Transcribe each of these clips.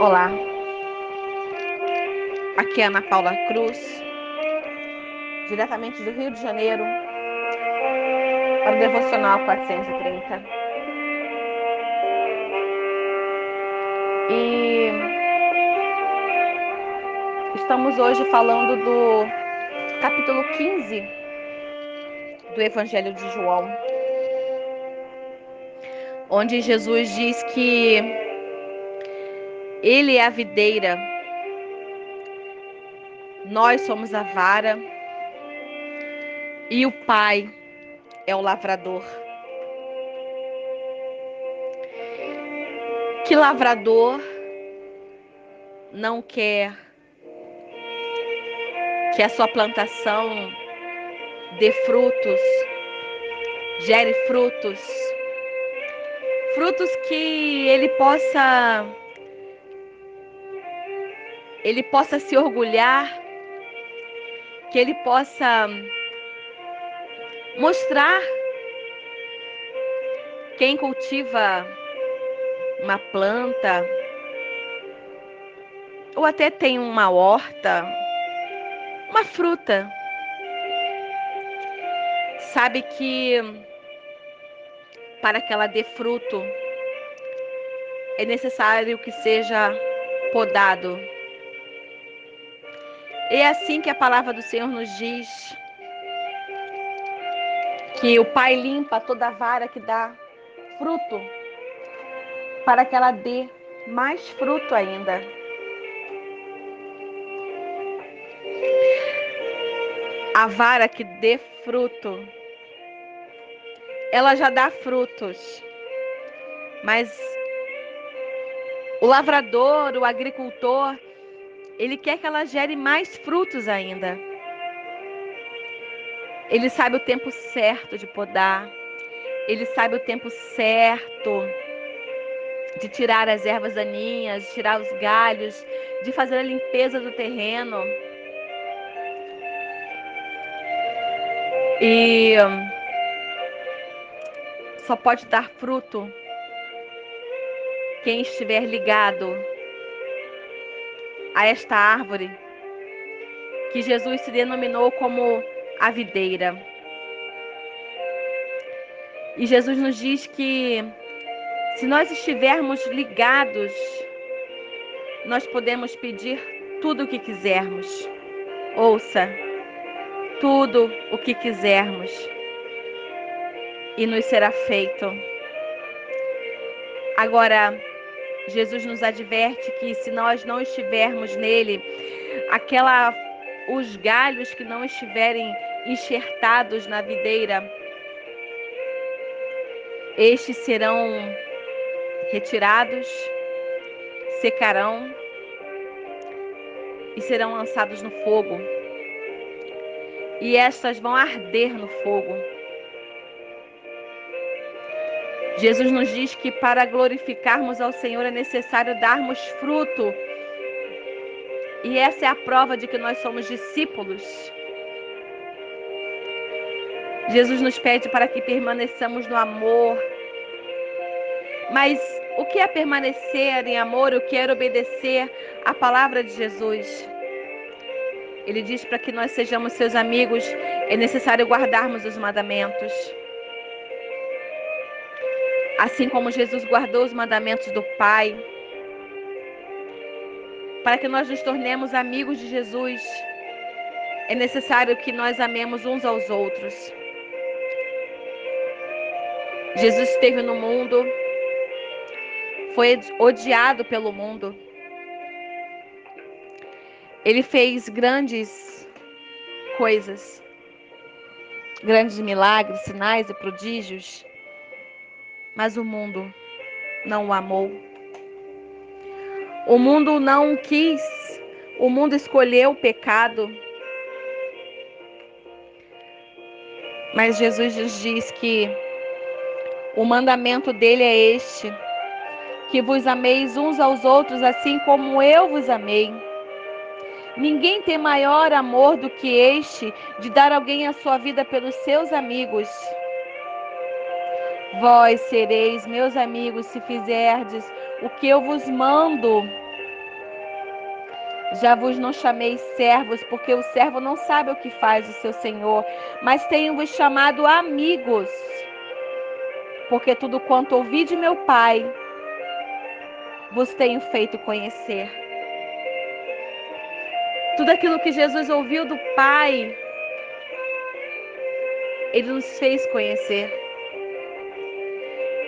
Olá, aqui é Ana Paula Cruz, diretamente do Rio de Janeiro, para o Devocional 430. E estamos hoje falando do capítulo 15 do Evangelho de João, onde Jesus diz que ele é a videira, nós somos a vara. E o Pai é o lavrador. Que lavrador não quer que a sua plantação dê frutos, gere frutos, frutos que ele possa ele possa se orgulhar, que ele possa mostrar quem cultiva uma planta ou até tem uma horta, uma fruta, sabe que para que ela dê fruto é necessário que seja podado é assim que a palavra do Senhor nos diz que o Pai limpa toda vara que dá fruto, para que ela dê mais fruto ainda. A vara que dê fruto, ela já dá frutos, mas o lavrador, o agricultor, ele quer que ela gere mais frutos ainda. Ele sabe o tempo certo de podar. Ele sabe o tempo certo de tirar as ervas daninhas, de tirar os galhos, de fazer a limpeza do terreno. E só pode dar fruto quem estiver ligado a esta árvore que Jesus se denominou como a videira. E Jesus nos diz que se nós estivermos ligados, nós podemos pedir tudo o que quisermos. Ouça, tudo o que quisermos e nos será feito. Agora, Jesus nos adverte que se nós não estivermos nele, aquela os galhos que não estiverem enxertados na videira, estes serão retirados, secarão e serão lançados no fogo. E estas vão arder no fogo. Jesus nos diz que para glorificarmos ao Senhor é necessário darmos fruto. E essa é a prova de que nós somos discípulos. Jesus nos pede para que permaneçamos no amor. Mas o que é permanecer em amor? O que é obedecer à palavra de Jesus? Ele diz para que nós sejamos seus amigos, é necessário guardarmos os mandamentos. Assim como Jesus guardou os mandamentos do Pai, para que nós nos tornemos amigos de Jesus, é necessário que nós amemos uns aos outros. Jesus esteve no mundo, foi odiado pelo mundo. Ele fez grandes coisas, grandes milagres, sinais e prodígios mas o mundo não o amou. O mundo não quis, o mundo escolheu o pecado. Mas Jesus nos diz que o mandamento dele é este: que vos ameis uns aos outros assim como eu vos amei. Ninguém tem maior amor do que este de dar alguém a sua vida pelos seus amigos. Vós sereis meus amigos se fizerdes o que eu vos mando. Já vos não chamei servos, porque o servo não sabe o que faz o seu senhor, mas tenho-vos chamado amigos, porque tudo quanto ouvi de meu Pai vos tenho feito conhecer. Tudo aquilo que Jesus ouviu do Pai, Ele nos fez conhecer.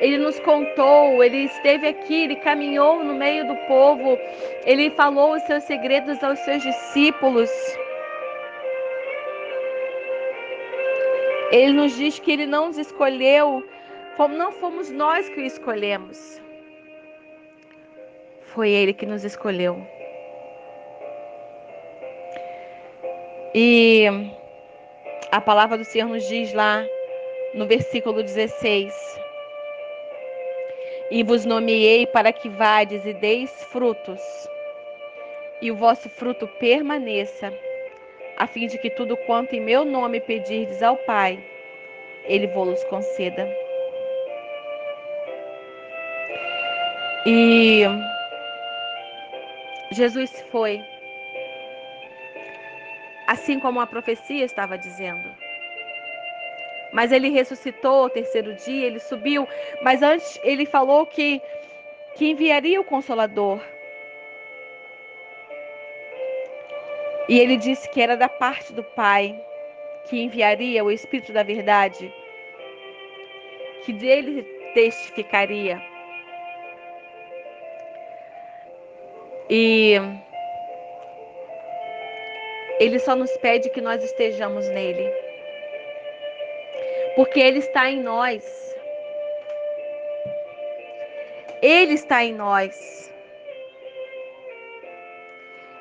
Ele nos contou, ele esteve aqui, ele caminhou no meio do povo, ele falou os seus segredos aos seus discípulos. Ele nos diz que ele não nos escolheu, não fomos nós que o escolhemos. Foi ele que nos escolheu. E a palavra do Senhor nos diz lá no versículo 16: e vos nomeei para que vades e deis frutos, e o vosso fruto permaneça, a fim de que tudo quanto em meu nome pedirdes ao Pai, Ele vos conceda. E Jesus foi, assim como a profecia estava dizendo. Mas ele ressuscitou ao terceiro dia, ele subiu. Mas antes ele falou que, que enviaria o Consolador. E ele disse que era da parte do Pai que enviaria o Espírito da Verdade, que dele testificaria. E ele só nos pede que nós estejamos nele porque Ele está em nós. Ele está em nós.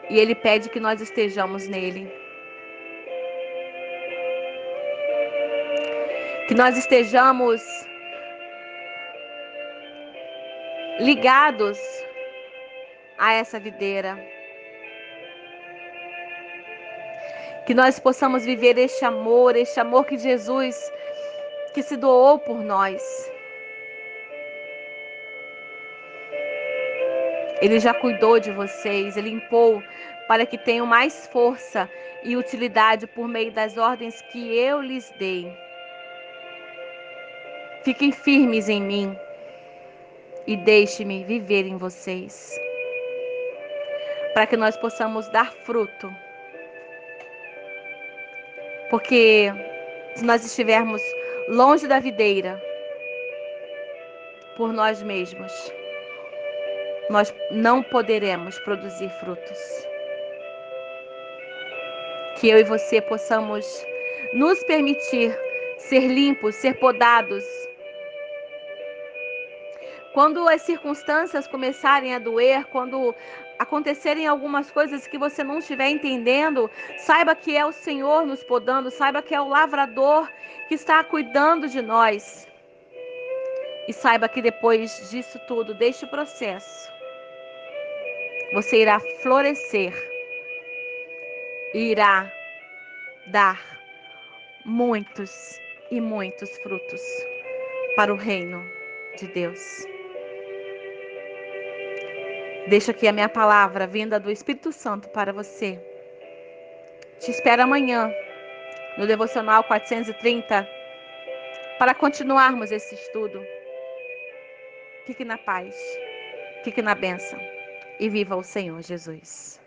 E Ele pede que nós estejamos nele. Que nós estejamos ligados a essa videira. Que nós possamos viver este amor, este amor que Jesus que se doou por nós. Ele já cuidou de vocês, ele limpou para que tenham mais força e utilidade por meio das ordens que eu lhes dei. Fiquem firmes em mim e deixe-me viver em vocês, para que nós possamos dar fruto. Porque se nós estivermos longe da videira, por nós mesmos, nós não poderemos produzir frutos. Que eu e você possamos nos permitir ser limpos, ser podados. Quando as circunstâncias começarem a doer, quando acontecerem algumas coisas que você não estiver entendendo, saiba que é o Senhor nos podando, saiba que é o lavrador que está cuidando de nós. E saiba que depois disso tudo, deste processo, você irá florescer e irá dar muitos e muitos frutos para o reino de Deus. Deixa aqui a minha palavra vinda do Espírito Santo para você. Te espero amanhã no devocional 430 para continuarmos esse estudo. Fique na paz, fique na bênção e viva o Senhor Jesus.